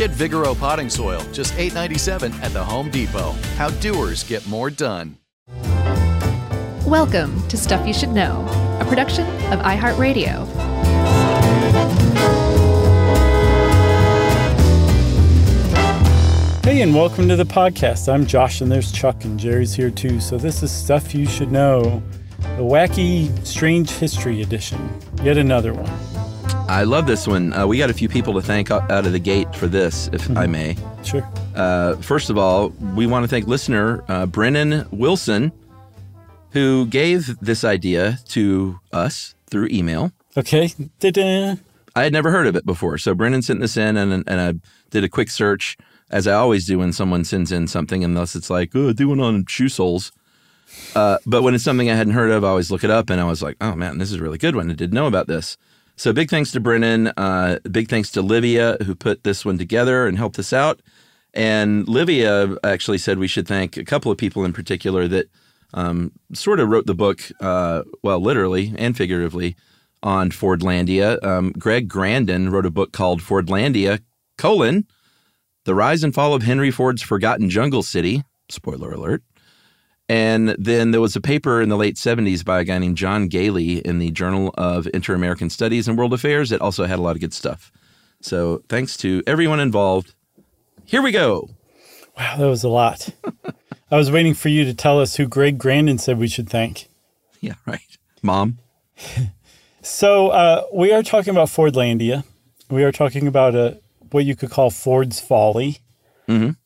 Get Vigoro potting soil, just $8.97 at the Home Depot. How doers get more done. Welcome to Stuff You Should Know, a production of iHeartRadio. Hey, and welcome to the podcast. I'm Josh, and there's Chuck, and Jerry's here too. So, this is Stuff You Should Know, the wacky, strange history edition. Yet another one. I love this one. Uh, we got a few people to thank out of the gate for this, if Mm-hmm. I may. Sure. Uh, first of all, we want to thank listener uh, Brennan Wilson, who gave this idea to us through email. Okay. Da-da. I had never heard of it before, so Brennan sent this in, and and I did a quick search, as I always do when someone sends in something, unless it's like, oh, do one on shoe soles. Uh, but when it's something I hadn't heard of, I always look it up, and I was like, oh man, this is a really good one. I didn't know about this. So big thanks to Brennan. Uh, big thanks to Livia who put this one together and helped us out. And Livia actually said we should thank a couple of people in particular that um, sort of wrote the book, uh, well, literally and figuratively, on Fordlandia. Um, Greg Grandin wrote a book called Fordlandia: colon The Rise and Fall of Henry Ford's Forgotten Jungle City. Spoiler alert. And then there was a paper in the late 70s by a guy named John Galey in the Journal of Inter American Studies and World Affairs that also had a lot of good stuff. So thanks to everyone involved. Here we go. Wow, that was a lot. I was waiting for you to tell us who Greg Grandin said we should thank. Yeah, right. Mom. So, uh, we are talking about Fordlandia. We are talking about a what you could call Ford's folly.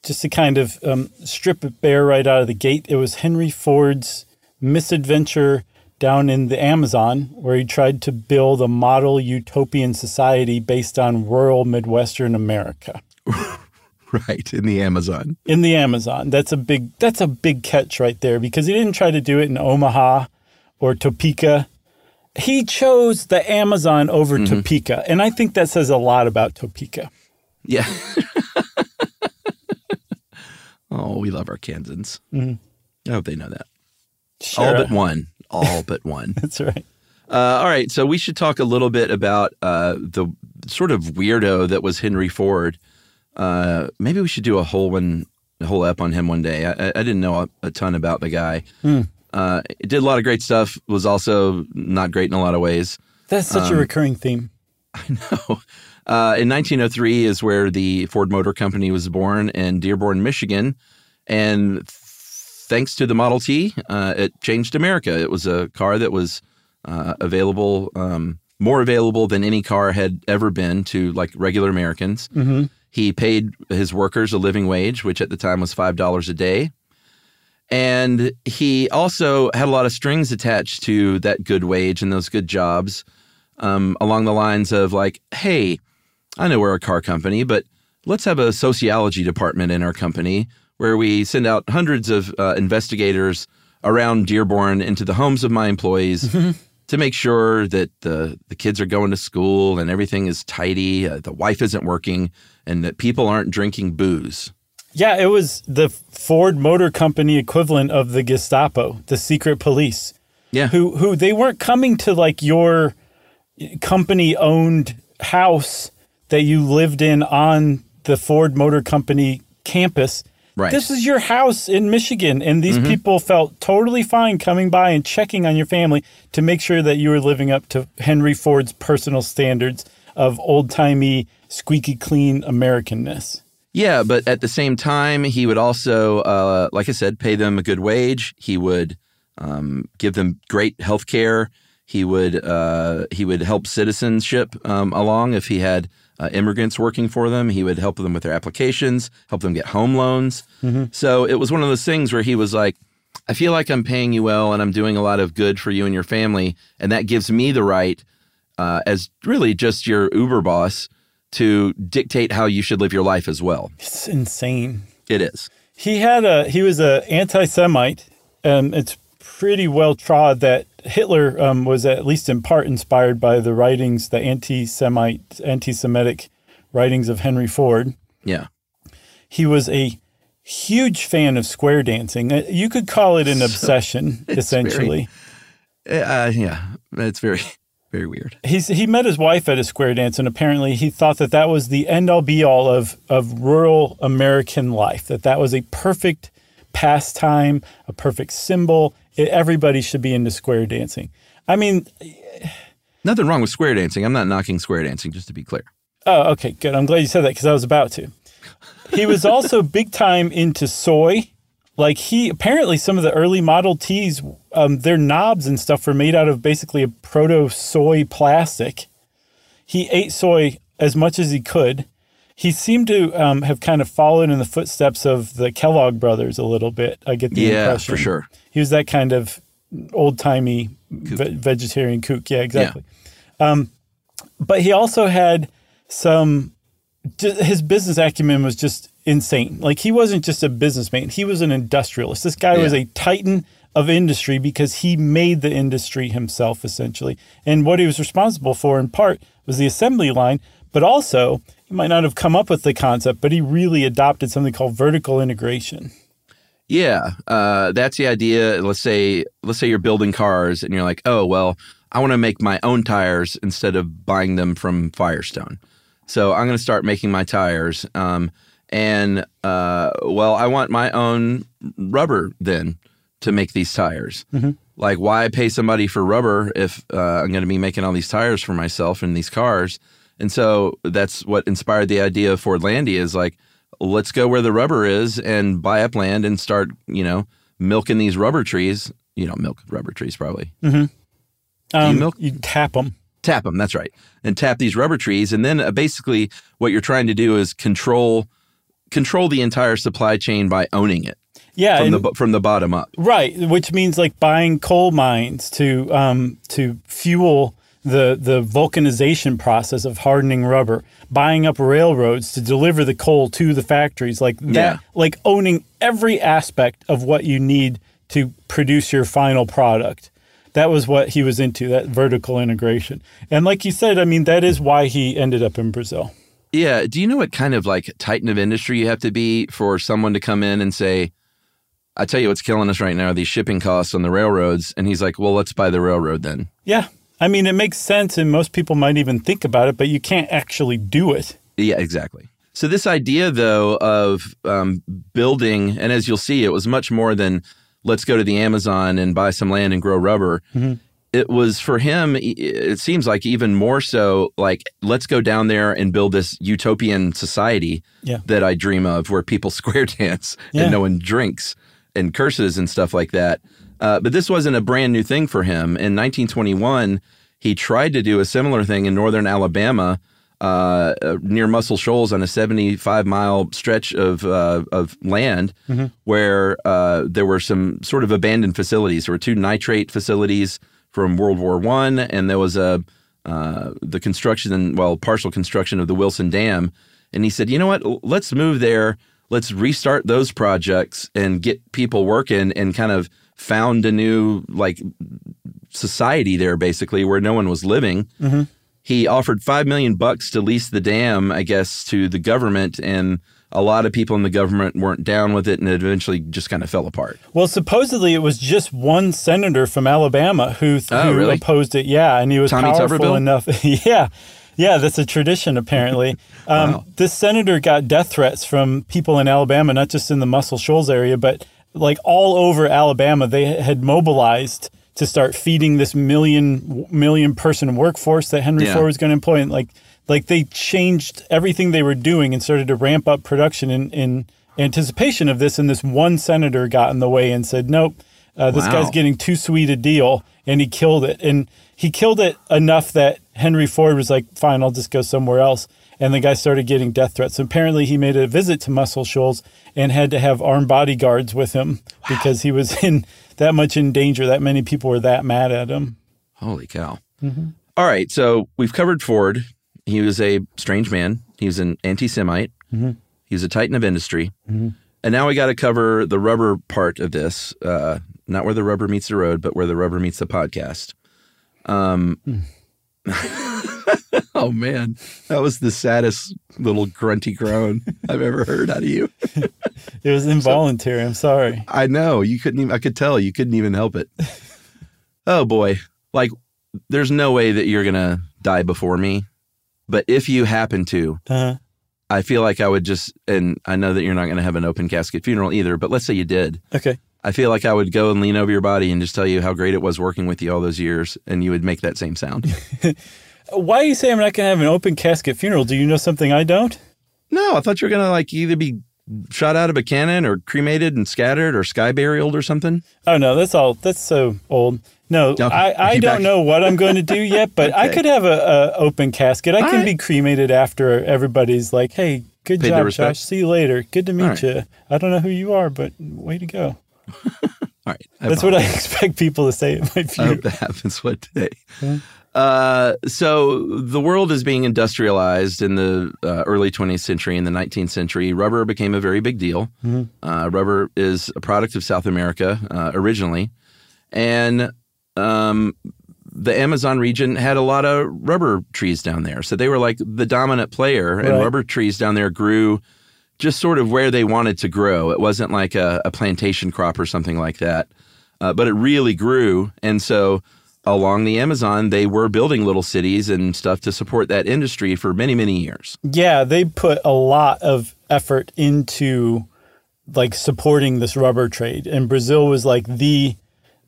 Just to kind of um, strip it bare right out of the gate, it was Henry Ford's misadventure down in the Amazon, where he tried to build a model utopian society based on rural Midwestern America. Right, in the Amazon. in the Amazon. That's a big that's a big catch right there because he didn't try to do it in Omaha or Topeka. He chose the Amazon over Topeka, and I think that says a lot about Topeka. Yeah. oh, we love our Kansans. I hope they know that. Sure, All but one. All but one. That's right. Uh, all right, so we should talk a little bit about uh, the sort of weirdo that was Henry Ford. Uh, maybe we should do a whole one, a whole up on him one day. I, I didn't know a, a ton about the guy. Uh, it did a lot of great stuff. Was also not great in a lot of ways. That's such a recurring theme. Uh, in 1903 is where the Ford Motor Company was born in Dearborn, Michigan, and th- thanks to the Model T, uh, it changed America. It was a car that was uh, available, um, more available than any car had ever been to like regular Americans. He paid his workers a living wage, which at the time was five dollars a day. And he also had a lot of strings attached to that good wage and those good jobs um, along the lines of like, hey, I know we're a car company, but let's have a sociology department in our company where we send out hundreds of uh, investigators around Dearborn into the homes of my employees to make sure that the, the kids are going to school and everything is tidy, uh, the wife isn't working, and that people aren't drinking booze. Yeah, it was the Ford Motor Company equivalent of the Gestapo, the secret police. Yeah. who who they weren't coming to like your company owned house that you lived in on the Ford Motor Company campus. Right. This is your house in Michigan and these people felt totally fine coming by and checking on your family to make sure that you were living up to Henry Ford's personal standards of old-timey squeaky clean Americanness. Yeah, but at the same time, he would also, uh, like I said, pay them a good wage. He would um, give them great health care. He would uh, he would help citizenship um, along if he had uh, immigrants working for them. He would help them with their applications, help them get home loans. So it was one of those things where he was like, "I feel like I'm paying you well, and I'm doing a lot of good for you and your family, and that gives me the right, uh, as really just your Uber boss, to dictate how you should live your life as well." It's insane. It is. He had a he was a anti-Semite um, it's pretty well trod that Hitler um, was at least in part inspired by the writings, the anti-Semite, anti-Semitic writings of Henry Ford. Yeah. He was a huge fan of square dancing. Uh, You could call it an obsession, It's essentially. Uh, yeah. It's very, very weird. He's he met his wife at a square dance, and apparently he thought that that was the end all be all of of rural American life. That that was a perfect pastime, a perfect symbol. Everybody should be into square dancing. I mean, Nothing wrong with square dancing. I'm not knocking square dancing, just to be clear. oh, okay, good. I'm glad you said that because I was about to. He was also big time into soy. Like he apparently some of the early Model Ts, um, their knobs and stuff were made out of basically a proto soy plastic. He ate soy as much as he could. He seemed to um, have kind of followed in the footsteps of the Kellogg brothers a little bit. I get the Yeah, impression. for sure. He was that kind of old timey ve- vegetarian kook. Yeah, exactly. Um, but he also had some. His business acumen was just insane. Like he wasn't just a businessman; he was an industrialist. This guy was a titan of industry because he made the industry himself, essentially. And what he was responsible for, in part, was the assembly line. But also, might not have come up with the concept, but he really adopted something called vertical integration. Yeah, uh, that's the idea. Let's say let's say you're building cars and you're like, oh well, I want to make my own tires instead of buying them from Firestone. So I'm going to start making my tires. Um, and uh, well, I want my own rubber then to make these tires. Like, why pay somebody for rubber if uh, I'm going to be making all these tires for myself in these cars? And so that's what inspired the idea of Fordlandia is like, let's go where the rubber is and buy up land and start, you know, milking these rubber trees. You know, milk rubber trees probably. Um, milk- you tap them. Tap them. That's right. And tap these rubber trees, and then uh, basically what you're trying to do is control control the entire supply chain by owning it Yeah, from and- the from the bottom up. Right, which means like buying coal mines to um, to fuel the the vulcanization process of hardening rubber, buying up railroads to deliver the coal to the factories, like that, Yeah. like owning every aspect of what you need to produce your final product. That was what he was into, that vertical integration. And like you said, I mean, that is why he ended up in Brazil. Yeah. Do you know what kind of like titan of industry you have to be for someone to come in and say, I tell you what's killing us right now these shipping costs on the railroads. And he's like, well, let's buy the railroad then. Yeah. I mean, it makes sense, and most people might even think about it, but you can't actually do it. Yeah, exactly. So this idea, though, of um, building, and as you'll see, it was much more than let's go to the Amazon and buy some land and grow rubber. It was for him. It seems like even more so. Like let's go down there and build this utopian society Yeah. that I dream of, where people square dance Yeah. and no one drinks and curses and stuff like that. Uh, but this wasn't a brand new thing for him. In 1921, he tried to do a similar thing in northern Alabama, uh, uh, near Muscle Shoals, on a 75 mile stretch of uh, of land, where uh, there were some sort of abandoned facilities. There were two nitrate facilities from World War One, and there was a uh, the construction, well, partial construction of the Wilson Dam. And he said, you know what? Let's move there. Let's restart those projects and get people working and kind of found a new like society there, basically, where no one was living. He offered five million bucks to lease the dam, I guess, to the government, and a lot of people in the government weren't down with it, and it eventually just kind of fell apart. Well, supposedly it was just one senator from Alabama who, Oh, who really? opposed it. Yeah, and he was Tommy powerful Tuberville? enough. yeah, yeah, that's a tradition apparently. Um, Wow. This senator got death threats from people in Alabama, not just in the Muscle Shoals area, but like all over Alabama. They had mobilized to start feeding this million million person workforce that Henry Yeah. Ford was going to employ, and like like they changed everything they were doing and started to ramp up production in in anticipation of this. And this one senator got in the way and said, "Nope, uh, this Wow. guy's getting too sweet a deal," and he killed it. And he killed it enough that Henry Ford was like, "Fine, I'll just go somewhere else." And the guy started getting death threats. Apparently, he made a visit to Muscle Shoals and had to have armed bodyguards with him because he was in that much in danger. That many people were that mad at him. Holy cow. All right. So we've covered Ford. He was a strange man. He was an anti Semite. He was a titan of industry. And now we got to cover the rubber part of this. Uh, not where the rubber meets the road, but where the rubber meets the podcast. Um, oh man, that was the saddest little grunty groan I've ever heard out of you. It was involuntary. I'm sorry. I know you couldn't even. I could tell you couldn't even help it. oh boy, like there's no way that you're gonna die before me, but if you happen to, Uh, I feel like I would just, and I know that you're not gonna have an open casket funeral either. But let's say you did. okay. I feel like I would go and lean over your body and just tell you how great it was working with you all those years, and you would make that same sound. Why are you say I'm not going to have an open casket funeral? Do you know something I don't? no, I thought you were gonna like either be shot out of a cannon or cremated and scattered or sky burialed or something. Oh no, that's all. That's so old. No, Okay. I, I don't back- know what I'm going to do yet, but I could have a, a open casket. I All can right. be cremated after everybody's like, "Hey, good Paid job. Josh. See you later. Good to meet right. you." I don't know who you are, but way to go. All right, I That's what I expect people to say at my I funeral. hope that happens one day. Uh, so the world is being industrialized in the uh, early 20th century. In the 19th century, rubber became a very big deal. Uh, rubber is a product of South America uh, originally, and um, the Amazon region had a lot of rubber trees down there. So they were like the dominant player, and rubber trees down there grew just sort of where they wanted to grow. It wasn't like a, a plantation crop or something like that, uh, but it really grew. And so along the Amazon, they were building little cities and stuff to support that industry for many, many years. Yeah, they put a lot of effort into like supporting this rubber trade, and Brazil was like the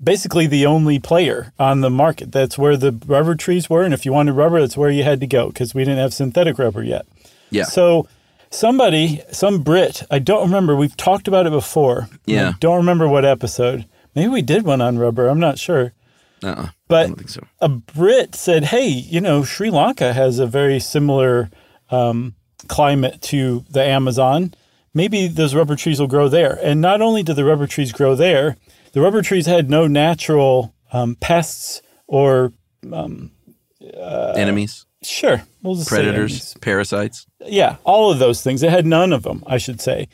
basically the only player on the market. That's where the rubber trees were, and if you wanted rubber, that's where you had to go because we didn't have synthetic rubber yet. Yeah. So somebody, some Brit, I don't remember. We've talked about it before. Yeah. I don't remember what episode. Maybe we did one on rubber. I'm not sure. Uh-uh. But so. a Brit said, "Hey, you know, Sri Lanka has a very similar um, climate to the Amazon. Maybe those rubber trees will grow there." And not only did the rubber trees grow there, the rubber trees had no natural um, pests or Enemies, sure, we'll just predators, parasites. yeah, all of those things. It had none of them, I should say.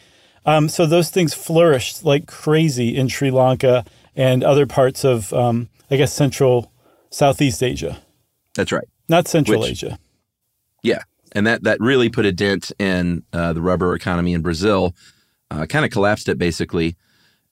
Um, so those things flourished like crazy in Sri Lanka and other parts of, um, I guess, Central Southeast Asia, That's right. not Central Which- Asia. Yeah, and that that really put a dent in uh, the rubber economy in Brazil. Uh, kind of collapsed it basically.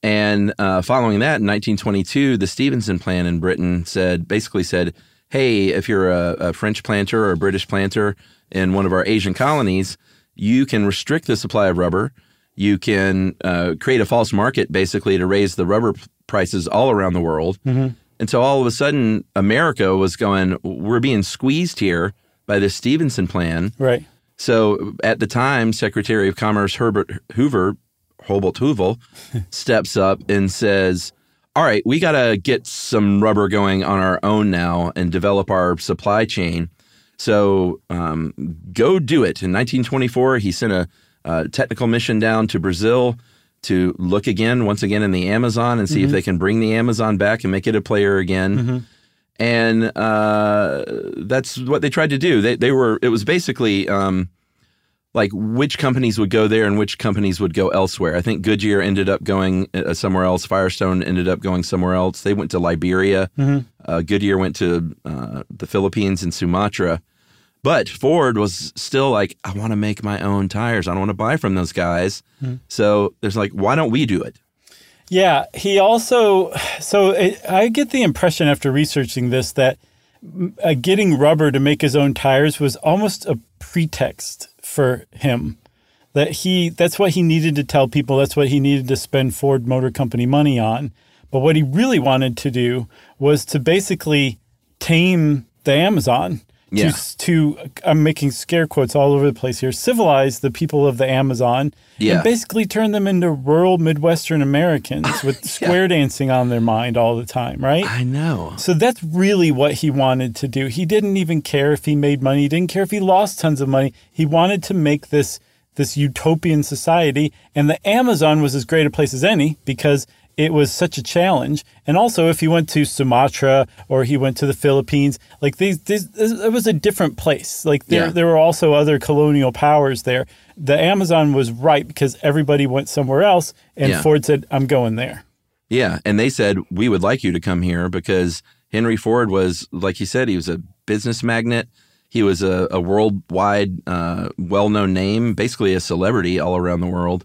And uh, following that, in 1922, the Stevenson Plan in Britain said basically said, "Hey, if you're a, a French planter or a British planter in one of our Asian colonies, you can restrict the supply of rubber. You can uh, create a false market basically to raise the rubber prices all around the world. And so all of a sudden, America was going, we're being squeezed here by this Stevenson plan. Right. So at the time, Secretary of Commerce Herbert Hoover, Hobart Hoover, steps up and says, all right, we got to get some rubber going on our own now and develop our supply chain. So um, go do it. In 1924, he sent a, uh technical mission down to Brazil to look again, once again, in the Amazon and see if they can bring the Amazon back and make it a player again. And uh, that's what they tried to do. They, they were, it was basically um, like which companies would go there and which companies would go elsewhere. I think Goodyear ended up going uh, somewhere else. Firestone ended up going somewhere else. They went to Liberia. Uh, Goodyear went to uh, the Philippines and Sumatra. But Ford was still like, I want to make my own tires. I don't want to buy from those guys. So there's like, why don't we do it? Yeah, he also. So it, I get the impression after researching this that mm, uh, getting rubber to make his own tires was almost a pretext for him. That he that's what he needed to tell people. That's what he needed to spend Ford Motor Company money on. But what he really wanted to do was to basically tame the Amazon. Yeah. To, to uh, I'm making scare quotes all over the place here. Civilize the people of the Amazon Yeah. and basically turn them into rural Midwestern Americans with square dancing on their mind all the time, right? I know. So that's really what he wanted to do. He didn't even care if he made money. He didn't care if he lost tons of money. He wanted to make this this utopian society, and the Amazon was as great a place as any because it was such a challenge. And also, if he went to Sumatra or he went to the Philippines, like these, these it was a different place. Like there, Yeah. there were also other colonial powers there. The Amazon was right because everybody went somewhere else, and Yeah. Ford said, "I'm going there." Yeah, and they said we would like you to come here because Henry Ford was, like he said, he was a business magnate. He was a, a worldwide, uh, well-known name, basically a celebrity all around the world.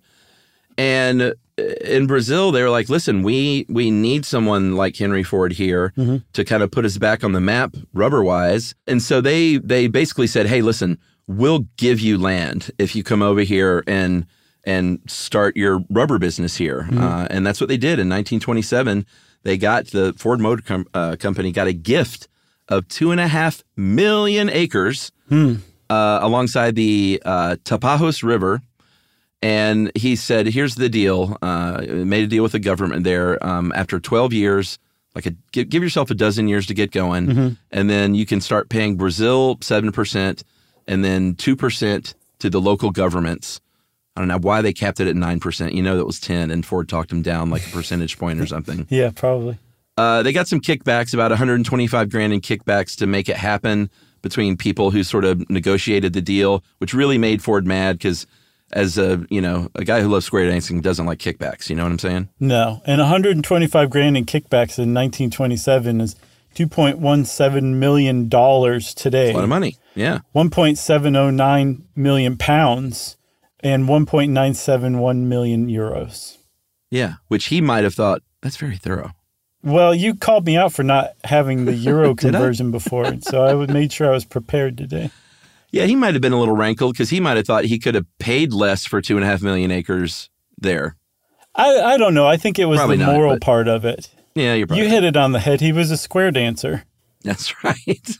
And in Brazil, they were like, "Listen, we we need someone like Henry Ford here to kind of put us back on the map, rubber wise." And so they they basically said, "Hey, listen, we'll give you land if you come over here and and start your rubber business here." Uh, and that's what they did in 1927. They got the Ford Motor Com- uh, Company got a gift of two and a half million acres uh, alongside the uh, Tapajos River. And he said, "Here's the deal." Uh, made a deal with the government there. Um, after 12 years, like a, give, give yourself a dozen years to get going, and then you can start paying Brazil seven percent, and then two percent to the local governments. I don't know why they capped it at nine percent. You know that was ten, and Ford talked them down like a percentage point or something. Yeah, probably. Uh, they got some kickbacks, about 125 grand in kickbacks to make it happen between people who sort of negotiated the deal, which really made Ford mad because, as a you know, a guy who loves square dancing doesn't like kickbacks. You know what I'm saying? No, and 125 grand in kickbacks in 1927 is 2.17 million dollars today. A lot of money. Yeah. 1.709 million pounds and 1.971 million euros. Yeah. Which he might have thought that's very thorough. Well, you called me out for not having the euro conversion before, so I made sure I was prepared today. Yeah, he might have been a little rankled because he might have thought he could have paid less for two and a half million acres there. I, I don't know. I think it was Probably the not, moral but- part of it. Yeah, you're probably You hit it on the head. He was a square dancer. That's right.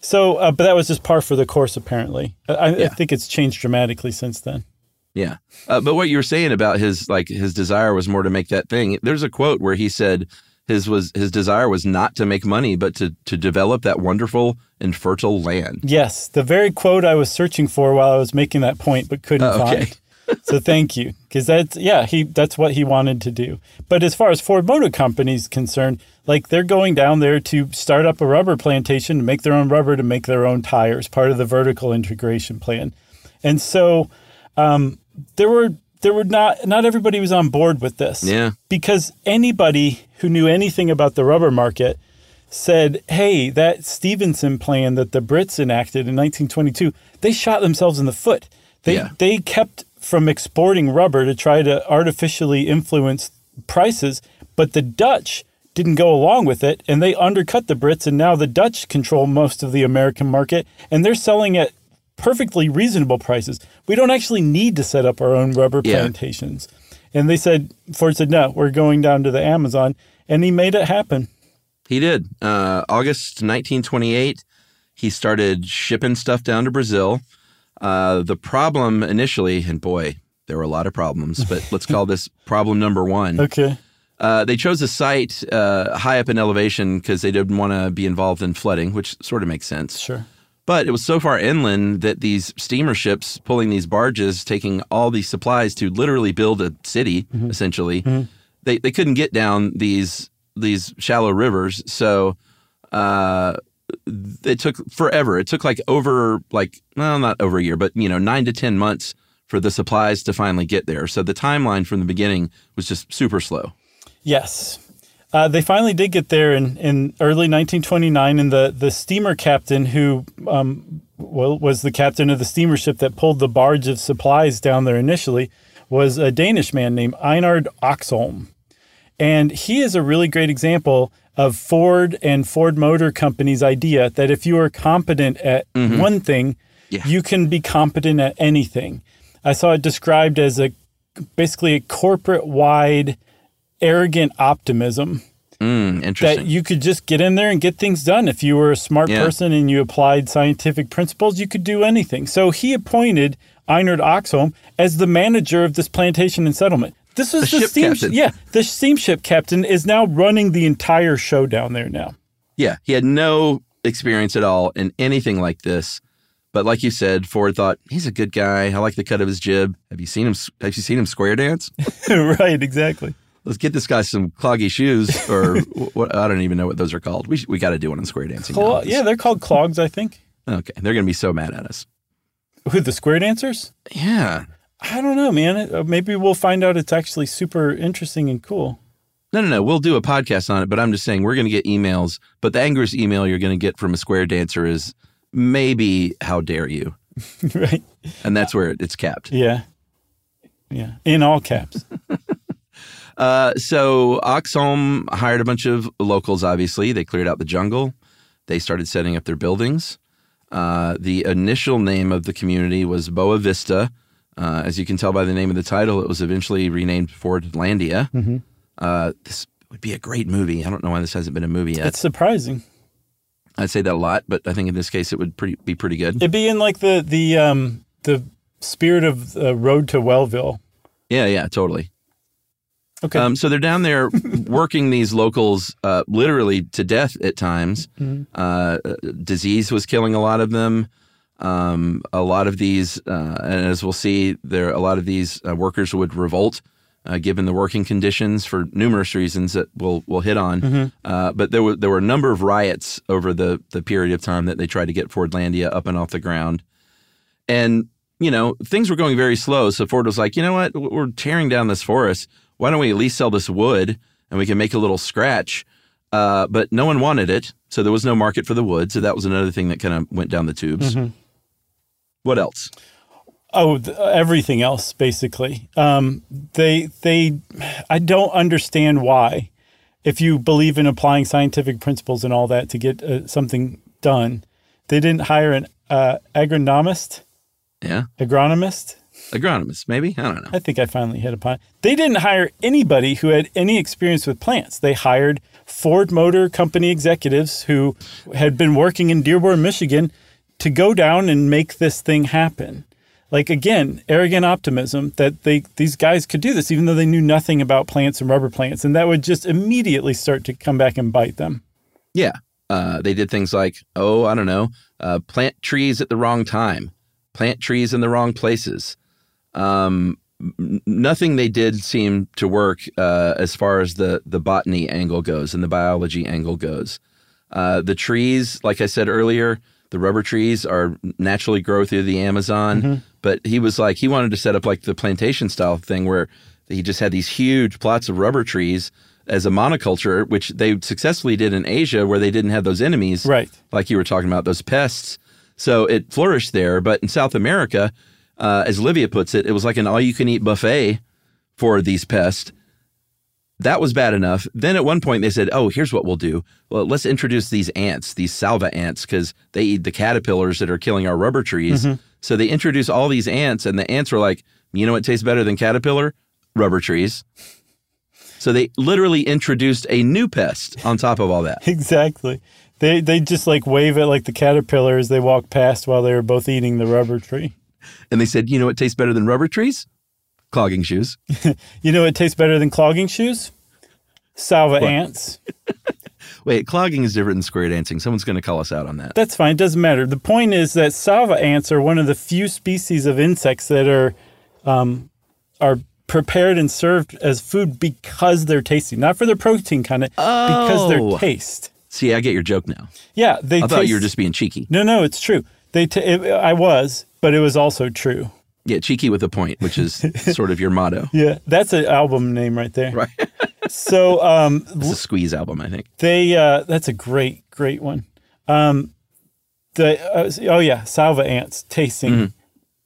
So, uh, but that was just par for the course, apparently. I, I think it's changed dramatically since then. Yeah. Uh, but what you were saying about his like his desire was more to make that thing. There's a quote where he said his was his desire was not to make money, but to to develop that wonderful and fertile land. Yes, the very quote I was searching for while I was making that point, but couldn't Oh, okay. find. so thank you, because that's yeah, he that's what he wanted to do. But as far as Ford Motor Company is concerned, like they're going down there to start up a rubber plantation to make their own rubber to make their own tires, part of the vertical integration plan. And so um, there were there were not not everybody was on board with this. Yeah. Because anybody who knew anything about the rubber market said, hey, that Stevenson plan that the Brits enacted in 1922, they shot themselves in the foot. They, Yeah. they kept from exporting rubber to try to artificially influence prices, but the Dutch didn't go along with it and they undercut the Brits, and now the Dutch control most of the American market and they're selling at perfectly reasonable prices. We don't actually need to set up our own rubber Yeah. plantations. And they said, Ford said, no, we're going down to the Amazon. And he made it happen. He did. Uh, August 1928, he started shipping stuff down to Brazil. Uh, the problem initially, and boy, there were a lot of problems, but let's call this problem number one. Okay. Uh, they chose a site uh, high up in elevation because they didn't want to be involved in flooding, which sort of makes sense. Sure. But it was so far inland that these steamer ships pulling these barges, taking all these supplies to literally build a city, essentially, they, they couldn't get down these these shallow rivers. So uh, it took forever. It took like over like well, not over a year, but you know, nine to ten months for the supplies to finally get there. So the timeline from the beginning was just super slow. Yes. Uh, they finally did get there in, in early 1929, and the, the steamer captain who um, well was the captain of the steamer ship that pulled the barge of supplies down there initially was a Danish man named Einard Oxholm. And he is a really great example of Ford and Ford Motor Company's idea that if you are competent at one thing, Yeah. you can be competent at anything. I saw it described as a basically a corporate wide arrogant optimism Mm, interesting. that you could just get in there and get things done. If you were a smart Yeah. person and you applied scientific principles, you could do anything. So he appointed Einard Oxholm as the manager of this plantation and settlement. This is The the, ship captain. Yeah, the steamship captain is now running the entire show down there now. Yeah, he had no experience at all in anything like this. But like you said, Ford thought he's a good guy. I like the cut of his jib. Have you seen him? Have you seen him square dance? right, exactly. Let's get this guy some cloggy shoes, or what? I don't even know what those are called. We we got to do one on square dancing. Well, yeah, they're called clogs, I think. Okay, they're gonna be so mad at us. Who the square dancers? Yeah, I don't know, man. Uh, Maybe we'll find out it's actually super interesting and cool. No, no, no. We'll do a podcast on it, but I'm just saying we're going to get emails. But the angriest email you're going to get from a square dancer is maybe "How dare you?" right? and that's where it's capped. Yeah. Yeah. In all caps. Uh, so Oxholm hired a bunch of locals. Obviously, they cleared out the jungle. They started setting up their buildings. Uh, the initial name of the community was Boa Vista. Uh, as you can tell by the name of the title, it was eventually renamed Fordlandia. Uh, this would be a great movie. I don't know why this hasn't been a movie yet. It's surprising. I'd say that a lot, but I think in this case it would pretty, be pretty good. It'd be in like the the um the spirit of uh, Road to Wellville. Yeah, yeah, totally. Okay. Um, so they're down there working these locals uh, literally to death at times. Uh, disease was killing a lot of them. Um, a lot of these, uh, and as we'll see, there a lot of these uh, workers would revolt. Uh, given the working conditions for numerous reasons that we'll we'll hit on, uh, but there were there were a number of riots over the the period of time that they tried to get Fordlandia up and off the ground, and you know things were going very slow. So Ford was like, you know what, we're tearing down this forest. Why don't we at least sell this wood and we can make a little scratch? Uh, but no one wanted it, so there was no market for the wood. So that was another thing that kind of went down the tubes. What else? Oh, th- everything else basically. Um, they they, I don't understand why, if you believe in applying scientific principles and all that to get uh, something done, they didn't hire an uh, agronomist. Yeah, Agronomist. Agronomist, maybe. I don't know. I think I finally hit upon. it. They didn't hire anybody who had any experience with plants. They hired Ford Motor Company executives who had been working in Dearborn, Michigan, to go down and make this thing happen. Like again, arrogant optimism that they these guys could do this, even though they knew nothing about plants and rubber plants, and that would just immediately start to come back and bite them. Yeah. Uh, they did things like, oh, I don't know, uh, plant trees at the wrong time, plant trees in the wrong places. Um, nothing they did seemed to work uh, as far as the, the botany angle goes and the biology angle goes. Uh, the trees, like I said earlier, the rubber trees are naturally grow through the Amazon. But he was like, he wanted to set up like the plantation style thing where he just had these huge plots of rubber trees as a monoculture, which they successfully did in Asia where they didn't have those enemies. Right. Like you were talking about, those pests. So it flourished there. But in South America, uh, as Livia puts it, it was like an all you can eat buffet for these pests. That was bad enough. Then at one point they said, "Oh, here's what we'll do. Well, let's introduce these ants, these salva ants, because they eat the caterpillars that are killing our rubber trees." So they introduce all these ants, and the ants were like, "You know what tastes better than caterpillar? Rubber trees." So they literally introduced a new pest on top of all that. Exactly. They they just like wave it like the caterpillar as they walk past while they were both eating the rubber tree. And they said, "You know what tastes better than rubber trees? Clogging shoes." You know what tastes better than clogging shoes? Salva ants. Wait, clogging is different than square dancing. Someone's going to call us out on that. That's fine. It doesn't matter. The point is that salva ants are one of the few species of insects that are um, are prepared and served as food because they're tasty, not for their protein content, because Oh. their taste. See, I get your joke now. Yeah, they. I thought you were just being cheeky. No, no, it's true. They. T- it, I was, but it was also true. Yeah, cheeky with a point, which is sort of your motto. Yeah, that's an album name right there. Right. So um, It's a squeeze album, I think. They uh, that's a great great one. Um, the uh, oh yeah, salva ants tasting. Mm-hmm.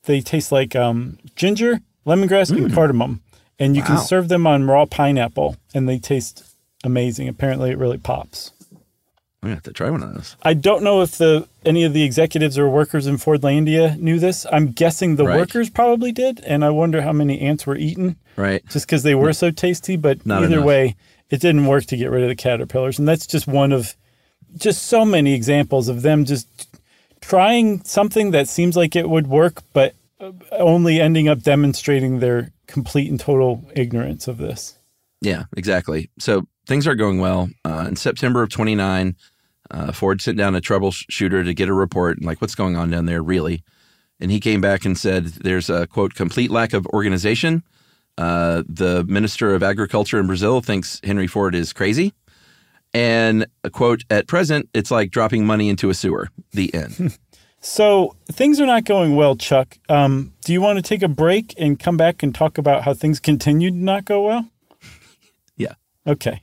They taste like um, ginger, lemongrass, and cardamom, and you can Mm. Serve them on raw pineapple, and they taste amazing. Apparently, it really pops. I'm have to try one of those. I don't know if the any of the executives or workers in Fordlandia knew this. I'm guessing the Right. workers probably did, and I wonder how many ants were eaten Right. just because they were so tasty. But Not either enough. way, it didn't work to get rid of the caterpillars, and that's just one of just so many examples of them just trying something that seems like it would work, but uh, only ending up demonstrating their complete and total ignorance of this. Yeah, exactly. So things are going well. Uh, in September of 29, uh, Ford sent down a troubleshooter to get a report and like, what's going on down there, really? And he came back and said, there's a quote, complete lack of organization. Uh, the minister of agriculture in Brazil thinks Henry Ford is crazy. And a quote, at present, it's like dropping money into a sewer. The end. So things are not going well, Chuck. Um, do you want to take a break and come back and talk about how things continue to not go well? Yeah. Okay.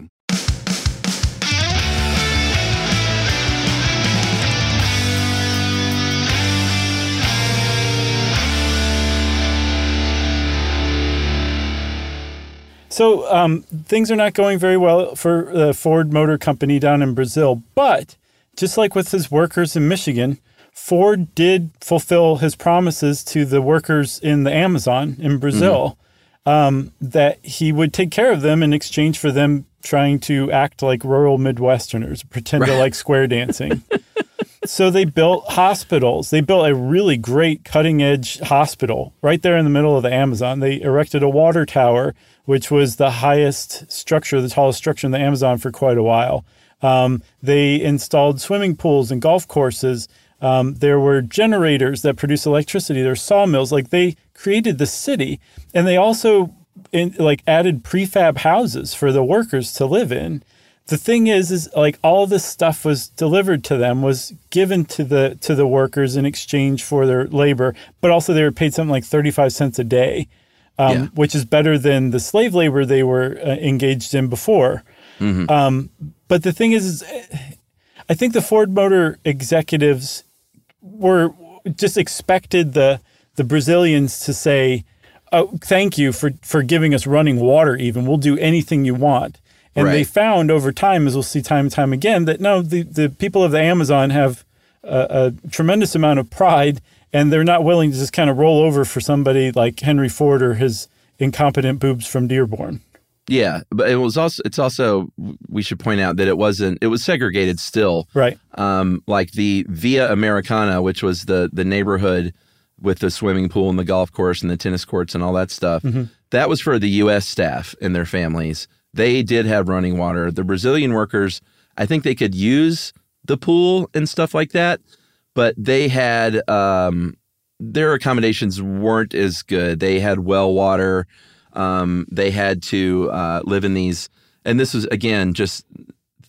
So um, things are not going very well for the Ford Motor Company down in Brazil. But just like with his workers in Michigan, Ford did fulfill his promises to the workers in the Amazon in Brazil um, that he would take care of them in exchange for them trying to act like rural Midwesterners, pretend to like square dancing. so they built hospitals. They built a really great cutting edge hospital right there in the middle of the Amazon. They erected a water tower, which was the highest structure, the tallest structure in the Amazon for quite a while. Um, they installed swimming pools and golf courses. Um, there were generators that produce electricity. There were sawmills. Like they created the city, and they also in, like added prefab houses for the workers to live in. The thing is, is like all this stuff was delivered to them, was given to the to the workers in exchange for their labor, but also they were paid something like thirty five cents a day, um, Yeah. which is better than the slave labor they were uh, engaged in before. Um, but the thing is, is, I think the Ford Motor executives were just expected the the Brazilians to say, "Oh, thank you for for giving us running water. Even we'll do anything you want." And they found over time, as we'll see time and time again, that no, the the people of the Amazon have a, a tremendous amount of pride, and they're not willing to just kind of roll over for somebody like Henry Ford or his incompetent boobs from Dearborn. Yeah, but it was also it's also we should point out that it wasn't it was segregated still. Right. Um, like the Via Americana, which was the the neighborhood with the swimming pool and the golf course and the tennis courts and all that stuff. That was for the U.S. staff and their families. They did have running water. The Brazilian workers, I think they could use the pool and stuff like that, but they had um, their accommodations weren't as good. They had well water. Um, they had to uh, live in these, and this was again just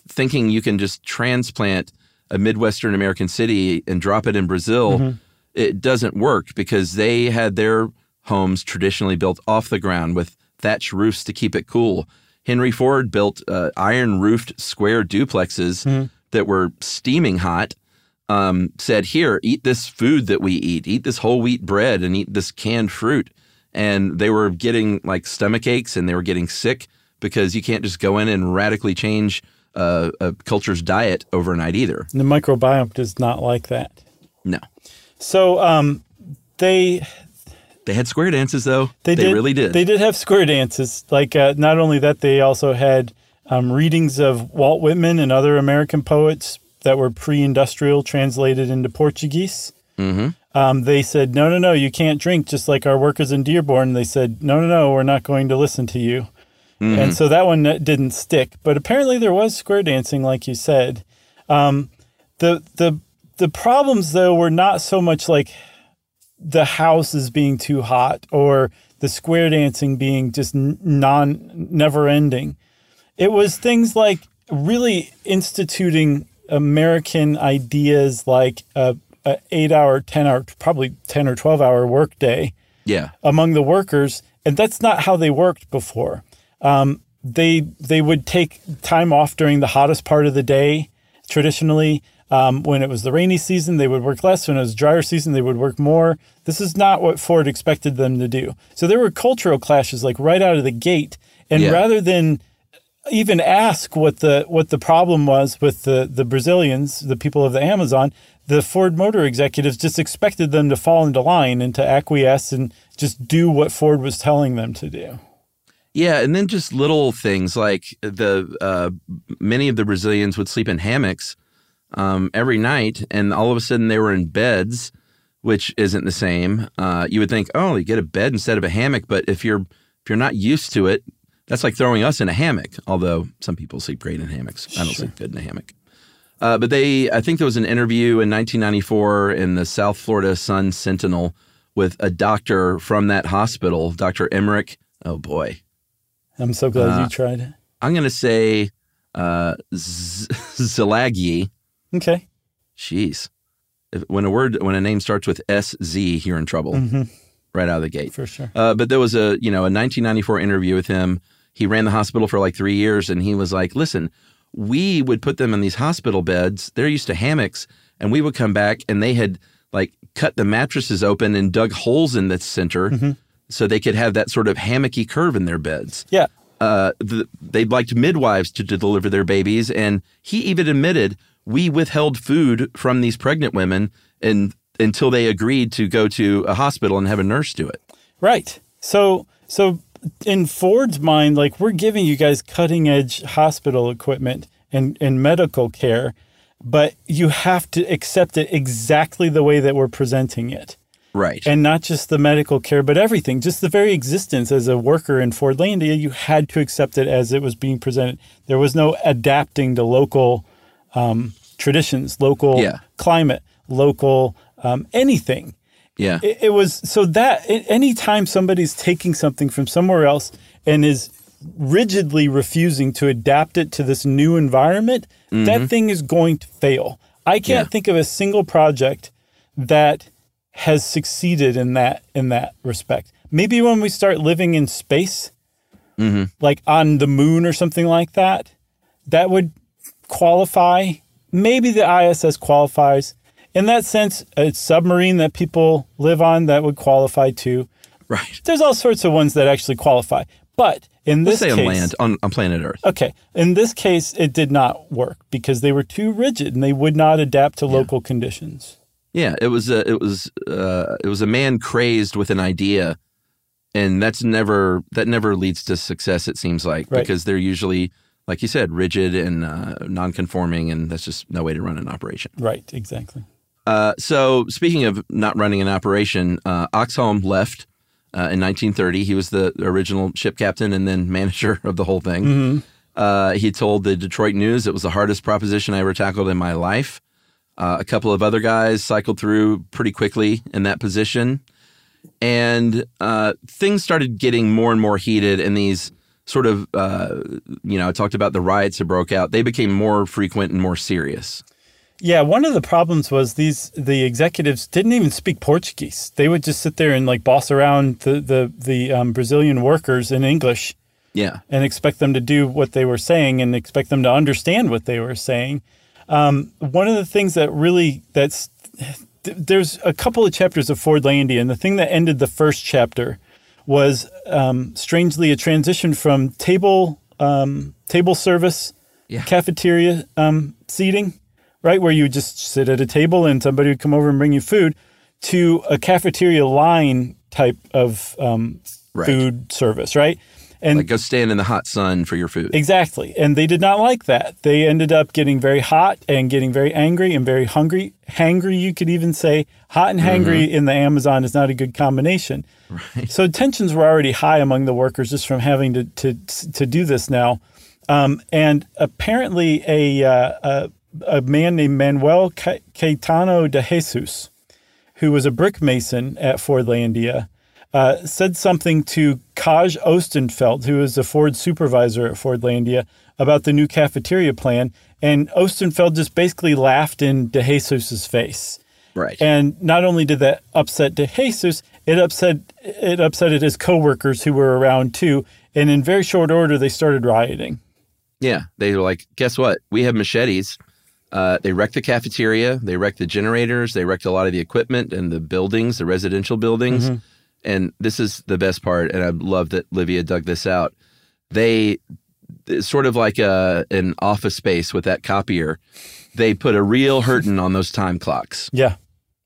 thinking you can just transplant a Midwestern American city and drop it in Brazil. It doesn't work because they had their homes traditionally built off the ground with thatch roofs to keep it cool. Henry Ford built uh, iron roofed square duplexes that were steaming hot um, said, Here, eat this food that we eat, eat this whole wheat bread and eat this canned fruit. And they were getting like stomach aches and they were getting sick because you can't just go in and radically change uh, a culture's diet overnight either. The microbiome does not like that. No. So um, they They had square dances though. They, did, really did. They did have square dances. Like uh, not only that, they also had um, readings of Walt Whitman and other American poets that were pre-industrial, translated into Portuguese. Mm-hmm. Um, they said, "No, no, no, you can't drink." Just like our workers in Dearborn, they said, "No, no, no, we're not going to listen to you." And so that one uh, didn't stick. But apparently, there was square dancing, like you said. Um, the the the problems though were not so much like the house is being too hot or the square dancing being just non never ending. It was things like really instituting American ideas like a, a eight hour, ten hour, probably ten or twelve hour workday yeah. among the workers and that's not how they worked before. Um, they they would take time off during the hottest part of the day. Traditionally, um, when it was the rainy season, they would work less. When it was drier season, they would work more. This is not what Ford expected them to do. So there were cultural clashes like right out of the gate. And Yeah. rather than even ask what the what the problem was with the the Brazilians, the people of the Amazon, the Ford Motor executives just expected them to fall into line and to acquiesce and just do what Ford was telling them to do. Yeah, and then just little things like the uh, many of the Brazilians would sleep in hammocks um, every night, and all of a sudden they were in beds, which isn't the same. Uh, you would think, oh, you get a bed instead of a hammock, but if you're if you're not used to it, that's like throwing us in a hammock. Although some people sleep great in hammocks, I don't sleep good in a hammock. Uh, but they, I think there was an interview in 1994 in the South Florida Sun Sentinel with a doctor from that hospital, Dr. Emmerich. Oh boy, I'm so glad Uh, you tried it. I'm going to say uh, Z- Zalagi. Okay. Jeez. If, when a word, when a name starts with SZ, you're in trouble right out of the gate. For sure. Uh, but there was a, you know, a 1994 interview with him. He ran the hospital for like three years and he was like, listen, we would put them in these hospital beds. They're used to hammocks. And we would come back and they had like cut the mattresses open and dug holes in the center so they could have that sort of hammocky curve in their beds Yeah. uh, the, they'd liked midwives to, to deliver their babies, and he even admitted we withheld food from these pregnant women and until they agreed to go to a hospital and have a nurse do it. Right. So so in Ford's mind, like we're giving you guys cutting edge hospital equipment and, and medical care, but you have to accept it exactly the way that we're presenting it. Right. And not just the medical care, but everything. Just the very existence as a worker in Fordlandia, you had to accept it as it was being presented. There was no adapting to local um, traditions, local Yeah. climate, local um, anything yeah. it, it was so that anytime somebody's taking something from somewhere else and is rigidly refusing to adapt it to this new environment, that thing is going to fail. I can't Yeah. think of a single project that has succeeded in that in that respect. Maybe when we start living in space, like on the moon or something like that, that would qualify. Maybe the ISS qualifies. In that sense, a submarine that people live on that would qualify too. right. There's all sorts of ones that actually qualify. But in Let's this say case, on land, on, on planet Earth. okay, in this case, it did not work because they were too rigid and they would not adapt to local conditions. Yeah, it was a it was uh, it was a man crazed with an idea, and that's never that never leads to success. It seems like Right. because they're usually, like you said, rigid and uh, non-conforming, and that's just no way to run an operation. Right, exactly. Uh, so speaking of not running an operation, uh, Oxholm left uh, in 1930. He was the original ship captain and then manager of the whole thing. Uh, he told the Detroit News it was the hardest proposition I ever tackled in my life. Uh, a couple of other guys cycled through pretty quickly in that position, and uh, things started getting more and more heated. And these sort of, uh, you know, I talked about the riots that broke out. They became more frequent and more serious. Yeah, one of the problems was these the executives didn't even speak Portuguese. They would just sit there and like boss around the the the um, Brazilian workers in English Yeah, and expect them to do what they were saying and expect them to understand what they were saying. Um, one of the things that really that's there's a couple of chapters of Fordlandia, and the thing that ended the first chapter was um, strangely a transition from table um, table service Yeah. cafeteria um, seating, right, where you would just sit at a table and somebody would come over and bring you food, to a cafeteria line type of um, Right. food service, right? And like go stand in the hot sun for your food. Exactly. And they did not like that. They ended up getting very hot and getting very angry and very hungry. Hangry, you could even say. Hot and hangry in the Amazon is not a good combination. Right. So tensions were already high among the workers just from having to to to do this now. Um, and apparently, a, uh, a a man named Manuel Ca- Caetano de Jesus, who was a brick mason at Fordlandia, uh, said something to Kaj Ostenfeld, who is the Ford supervisor at Fordlandia, about the new cafeteria plan. And Ostenfeld just basically laughed in De Jesus's face Right. And not only did that upset De Jesus, it upset it upsetted his coworkers who were around too. And in very short order, they started rioting. Yeah, they were like, guess what? We have machetes. Uh, they wrecked the cafeteria. They wrecked the generators. They wrecked a lot of the equipment and the buildings, the residential buildings. Mm-hmm. And this is the best part. And I love that Livia dug this out. They it's sort of like a an office space with that copier. They put a real hurting on those time clocks Yeah.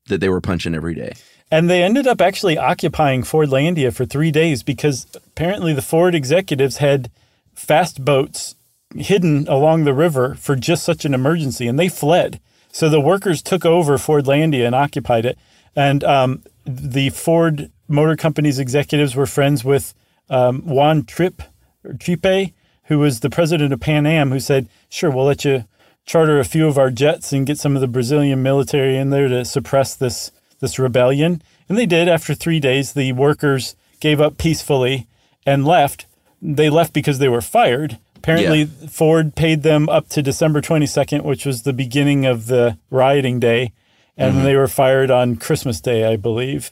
that they were punching every day. And they ended up actually occupying Fordlandia for three days because apparently the Ford executives had fast boats hidden along the river for just such an emergency, and they fled. So the workers took over Fordlandia and occupied it. And um, the Ford Motor Company's executives were friends with um, Juan Trippe, or Trippe, who was the president of Pan Am, who said, "Sure, we'll let you charter a few of our jets and get some of the Brazilian military in there to suppress this this rebellion." And they did. After three days, the workers gave up peacefully and left. They left because they were fired. Apparently, Yeah. Ford paid them up to December 22nd, which was the beginning of the rioting day, and mm-hmm. they were fired on Christmas Day, I believe.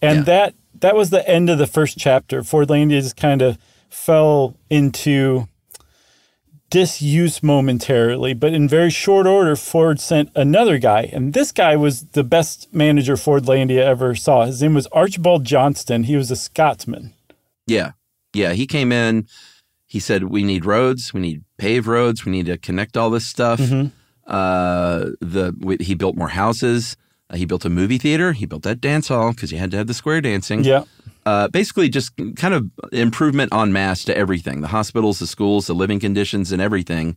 And Yeah. that that was the end of the first chapter. Fordlandia just kind of fell into disuse momentarily, but in very short order, Ford sent another guy, and this guy was the best manager Fordlandia ever saw. His name was Archibald Johnston. He was a Scotsman. Yeah. Yeah. He came in. He said, We need roads. We need paved roads. We need to connect all this stuff. Uh, the we, He built more houses. Uh, he built a movie theater. He built that dance hall because you had to have the square dancing. Yeah. Uh, basically, just kind of improvement en masse to everything the hospitals, the schools, the living conditions, and everything.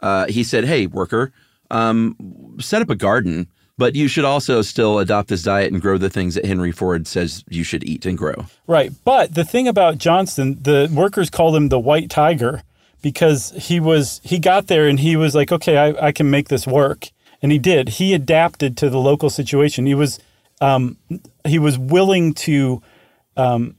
Uh, he said, Hey, worker, um, set up a garden, but you should also still adopt this diet and grow the things that Henry Ford says you should eat and grow. Right. But the thing about Johnston, the workers called him the White Tiger because he was he got there and he was like, okay, I, I can make this work, and he did. He adapted to the local situation. He was um, he was willing to um,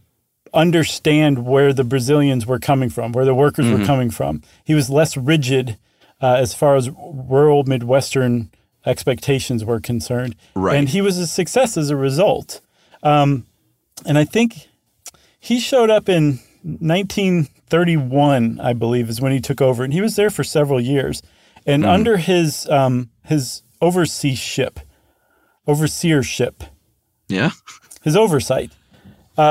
understand where the Brazilians were coming from, where the workers were coming from. He was less rigid uh, as far as rural Midwestern expectations were concerned, Right. and he was a success as a result. Um, and I think he showed up in 1931, I believe, is when he took over, and he was there for several years. And under his um, his overseership, overseership, Yeah. his oversight,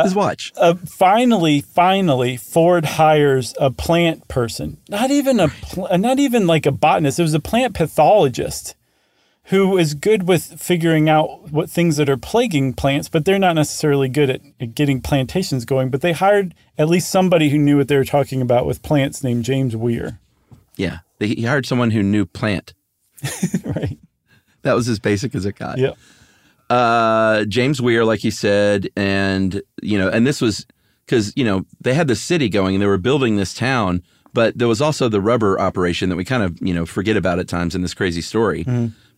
His watch. uh, finally, finally, Ford hires a plant person. Not even a, pl- uh, not even like a botanist. It was a plant pathologist who is good with figuring out what things that are plaguing plants, but they're not necessarily good at, at getting plantations going. But they hired at least somebody who knew what they were talking about with plants, named James Weir. Yeah. They, he hired someone who knew plant. right. That was as basic as it got. Yeah. Uh, James Weir, like you said, and you know, and this was because you know they had the city going and they were building this town, but there was also the rubber operation that we kind of you know forget about at times in this crazy story.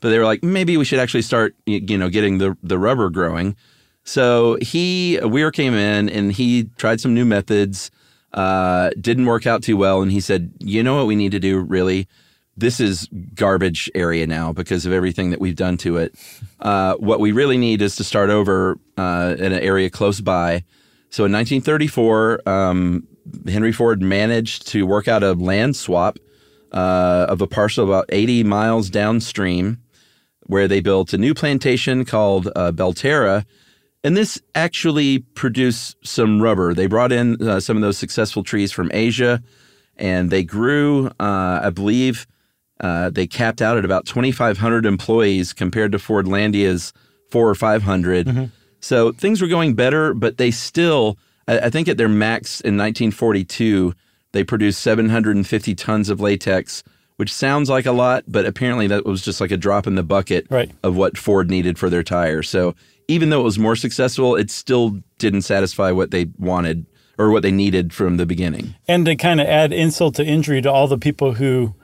But they were like, maybe we should actually start you know getting the the rubber growing. So he Weir came in and he tried some new methods. Uh, didn't work out too well, and he said, you know what we need to do really this is garbage area now because of everything that we've done to it. Uh, what we really need is to start over uh, in an area close by. So in 1934, um, Henry Ford managed to work out a land swap uh, of a parcel about 80 miles downstream, where they built a new plantation called uh, Belterra. And this actually produced some rubber. They brought in uh, some of those successful trees from Asia, and they grew, uh, I believe, uh, they capped out at about 2,500 employees compared to Fordlandia's four or 500. So things were going better, but they still, I, think at their max in 1942, they produced 750 tons of latex, which sounds like a lot, but apparently that was just like a drop in the bucket Right. of what Ford needed for their tires. So even though it was more successful, it still didn't satisfy what they wanted or what they needed from the beginning. And to kind of add insult to injury to all the people who,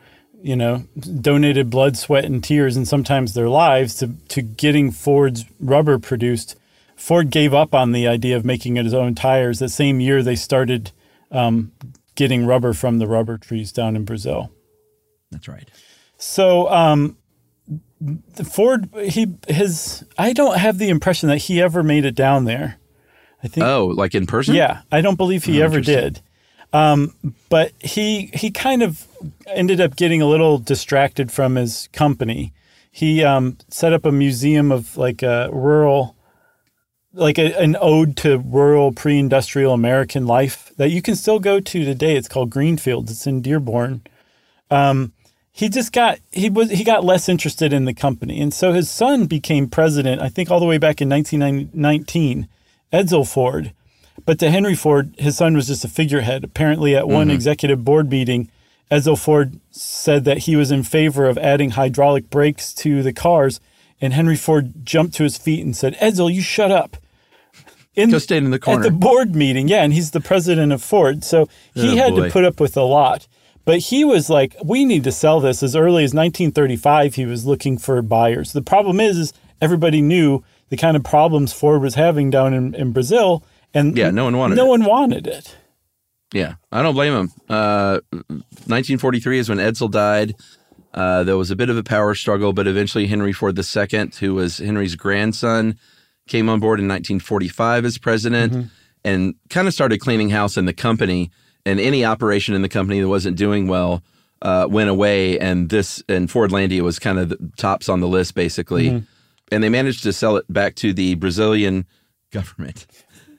you know, donated blood, sweat, and tears, and sometimes their lives to, to getting Ford's rubber produced, Ford gave up on the idea of making his own tires. The same year they started um, getting rubber from the rubber trees down in Brazil. That's right. So um, Ford, he his. I don't have the impression that he ever made it down there. I think. Oh, like in person? Yeah, I don't believe he Oh, ever did. Um, but he he kind of ended up getting a little distracted from his company. He um, set up a museum of like a rural, like a, an ode to rural pre-industrial American life that you can still go to today. It's called Greenfield. It's in Dearborn. Um, he just got he was he got less interested in the company, and so his son became president. I think all the way back in 1919, Edsel Ford. But to Henry Ford, his son was just a figurehead. Apparently, at one executive board meeting, Edsel Ford said that he was in favor of adding hydraulic brakes to the cars, and Henry Ford jumped to his feet and said, "Edsel, you shut up." In, Go stand in the corner. At the board meeting, yeah, and he's the president of Ford, so he Oh, had boy. to put up with a lot. But he was like, "We need to sell this." As early as 1935, he was looking for buyers. The problem is, is everybody knew the kind of problems Ford was having down in, in Brazil, and Yeah, no one wanted no it. one wanted it. Yeah, I don't blame him. Uh, 1943 is when Edsel died. Uh, there was a bit of a power struggle, but eventually Henry Ford II, who was Henry's grandson, came on board in 1945 as president and kind of started cleaning house in the company. And any operation in the company that wasn't doing well uh, went away. And this and Fordlandia was kind of the tops on the list, basically. And they managed to sell it back to the Brazilian government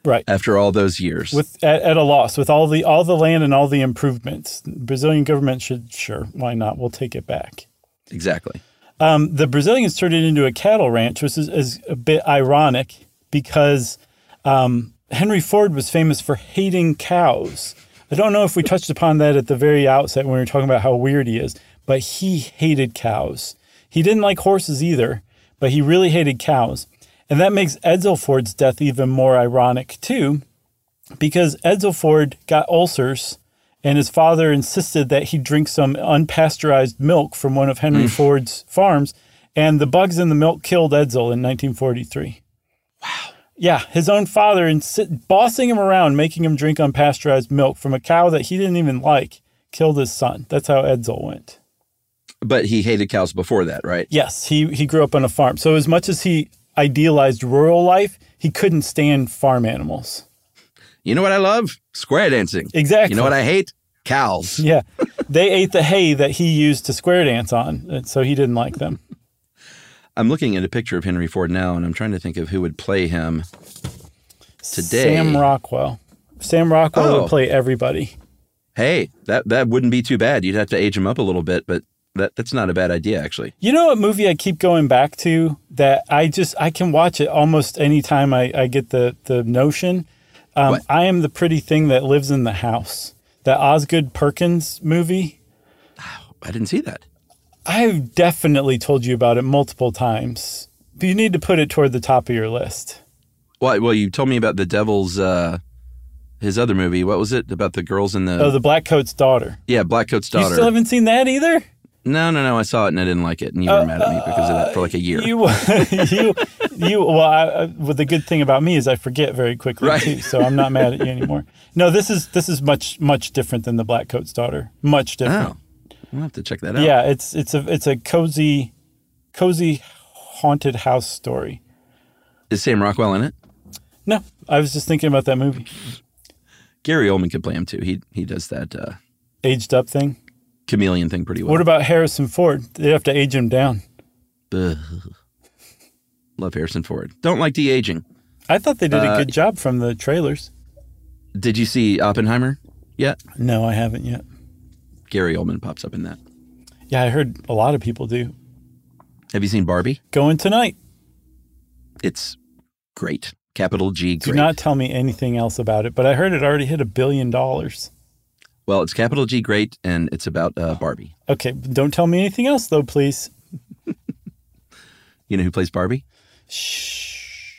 Right. after all those years. With at, at a loss, with all the all the land and all the improvements, Brazilian government should sure why not? We'll take it back. exactly. Um, the Brazilians turned it into a cattle ranch, which is, is a bit ironic because um, Henry Ford was famous for hating cows. I don't know if we touched upon that at the very outset when we were talking about how weird he is, but he hated cows. He didn't like horses either, but he really hated cows. And that makes Edsel Ford's death even more ironic, too, because Edsel Ford got ulcers and his father insisted that he drink some unpasteurized milk from one of Henry mm. Ford's farms, and the bugs in the milk killed Edsel in 1943. Wow. Yeah, his own father insi- bossing him around, making him drink unpasteurized milk from a cow that he didn't even like, killed his son. That's how Edsel went. But he hated cows before that, right? Yes, he he grew up on a farm. So as much as he idealized rural life, he couldn't stand farm animals. You know what I love? Square dancing. Exactly. You know what I hate? Cows. Yeah. They ate the hay that he used to square dance on, so he didn't like them. I'm looking at a picture of Henry Ford now, and I'm trying to think of who would play him. Today. Sam Rockwell. Sam Rockwell Oh. would play everybody. Hey, that that wouldn't be too bad. You'd have to age him up a little bit, but that that's not a bad idea actually. You know what movie I keep going back to that I just I can watch it almost any time I, I get the the notion. Um, I am the pretty thing that lives in the house. That Osgood Perkins movie. I didn't see that. I've definitely told you about it multiple times. But you need to put it toward the top of your list. Well, well, you told me about the Devil's uh his other movie. What was it about the girls in the? Oh, the Blackcoat's daughter. yeah, Blackcoat's You daughter. You still haven't seen that either? No, no, no. I saw it and I didn't like it, and you were mad at me because of that for like a year. You, you, you. Well, I, I, well, the good thing about me is I forget very quickly Right. too, so I'm not mad at you anymore. No, this is this is much much different than the Blackcoat's daughter. Much different. oh, we'll have to check that out. Yeah, it's it's a it's a cozy, cozy, haunted house story. Is Sam Rockwell in it? No, I was just thinking about that movie, Gary Oldman could play him too. He he does that uh, aged up thing. Chameleon thing pretty well. What about Harrison Ford? They have to age him down. Ugh. Love Harrison Ford. Don't like de aging. I thought they did a Uh, good job from the trailers. Did you see Oppenheimer yet? No, I haven't yet. Gary Oldman pops up in that. Yeah, I heard a lot of people do. Have you seen Barbie? Going tonight. It's great. Capital G Do great. not tell me anything else about it, but I heard it already hit a billion dollars. Well, it's capital G great, and it's about uh, Barbie. Okay, don't tell me anything else though, please. You know who plays Barbie? Shh.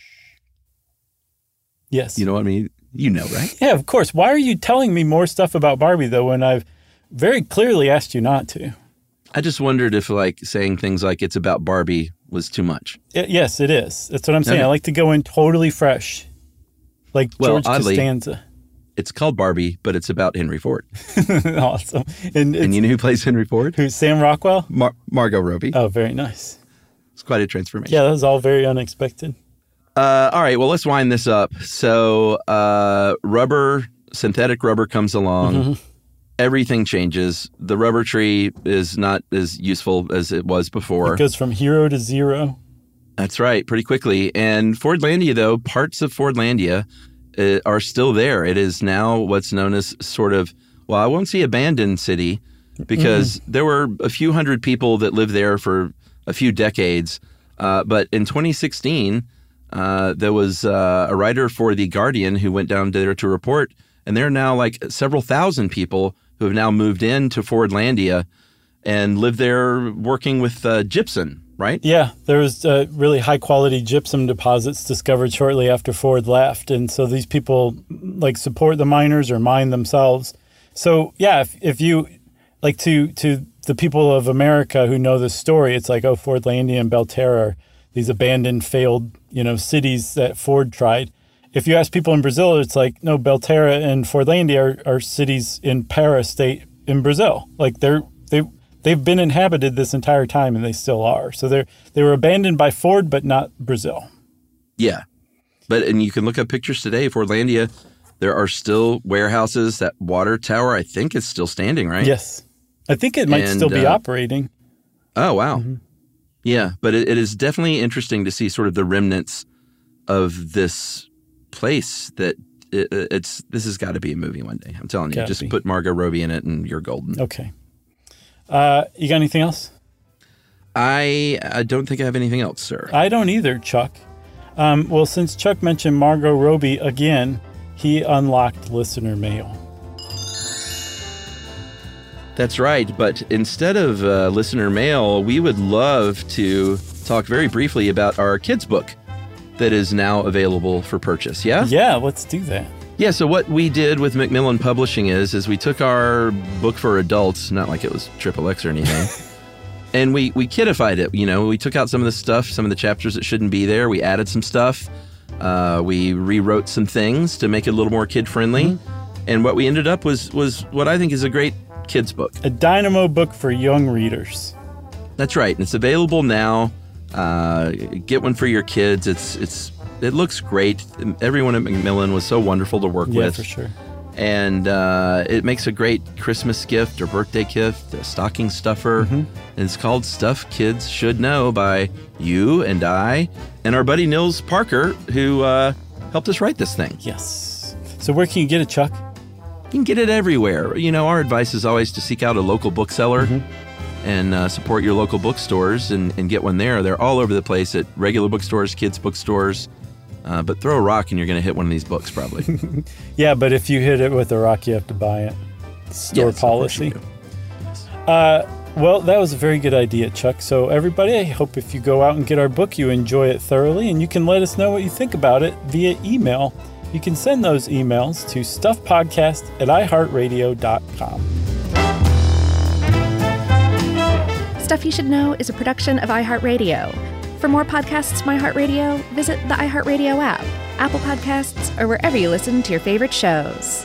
Yes. You know what I mean? You know, right? yeah, of course. Why are you telling me more stuff about Barbie though when I've very clearly asked you not to? I just wondered if like saying things like it's about Barbie was too much. Y- yes, it is. That's what I'm saying. Okay. I like to go in totally fresh. Like Well, George oddly- Costanza. It's called Barbie, but it's about Henry Ford. awesome. And, And you know who plays Henry Ford? who's Sam Rockwell? Mar- Margot Robbie. Oh, very nice. It's quite a transformation. Yeah, that was all very unexpected. Uh, all right, well, let's wind this up. So, uh, rubber, synthetic rubber comes along. Mm-hmm. Everything changes. The rubber tree is not as useful as it was before. It goes from hero to zero. That's right, pretty quickly. And Fordlandia, though, parts of Fordlandia are still there. It is now what's known as sort of, well, I won't say abandoned city because there were a few hundred people that lived there for a few decades. Uh, but in 2016, uh, there was uh, a writer for The Guardian who went down there to report, and there are now like several thousand people who have now moved into Fordlandia and live there working with uh, gypsum, right? Yeah, there was uh, really high quality gypsum deposits discovered shortly after Ford left, and so these people like support the miners or mine themselves. So yeah, if, if you like to to the people of America who know this story, it's like oh Fordlandia and Belterra these abandoned, failed you know cities that Ford tried. If you ask people in Brazil, it's like no Belterra and Fordlandia are, are cities in Para state in Brazil. Like they're they they've been inhabited this entire time and they still are. So they're they were abandoned by Ford, but not Brazil. Yeah. But and you can look up pictures today of Fordlandia. There are still warehouses. That water tower, I think, is still standing, right? Yes, I think it might And, still be uh, operating. Oh wow. Mm-hmm. Yeah, but it, it is definitely interesting to see sort of the remnants of this place. That it, it's this has got to be a movie one day. I'm telling you. Gotta Just be. put Margot Robbie in it, and you're golden. Okay. Uh, you got anything else? I I don't think I have anything else, sir. I don't either, Chuck. Um, well, since Chuck mentioned Margot Robbie again, he unlocked listener mail. That's right. But instead of uh, listener mail, we would love to talk very briefly about our kids' book that is now available for purchase. Yeah? Yeah, let's do that. Yeah, so what we did with Macmillan Publishing is is we took our book for adults, not like it was triple X or anything. and we we kidified it, you know, we took out some of the stuff, some of the chapters that shouldn't be there, we added some stuff. Uh, we rewrote some things to make it a little more kid friendly. And what we ended up was was what I think is a great kids book. A dynamo book for young readers. That's right. And it's available now. Uh, get one for your kids. It's it's it looks great. Everyone at Macmillan was so wonderful to work Yeah, with, Yeah, for sure. and uh, it makes a great Christmas gift or birthday gift, a stocking stuffer. Mm-hmm. And it's called "Stuff Kids Should Know" by you and I and our buddy Nils Parker, who uh, helped us write this thing. Yes. So where can you get it, Chuck? You can get it everywhere. You know, our advice is always to seek out a local bookseller and uh, support your local bookstores and, and get one there. They're all over the place at regular bookstores, kids' bookstores. Uh, but throw a rock and you're going to hit one of these books probably. Yeah, but if you hit it with a rock, you have to buy it. Store Yes, of course you policy. Uh, well, that was a very good idea, Chuck. So, everybody, I hope if you go out and get our book, you enjoy it thoroughly, and you can let us know what you think about it via email. You can send those emails to stuffpodcast at iheartradio.com. Stuff You Should Know is a production of iHeartRadio. For more podcasts, from iHeartRadio, visit the iHeartRadio app, Apple Podcasts, or wherever you listen to your favorite shows.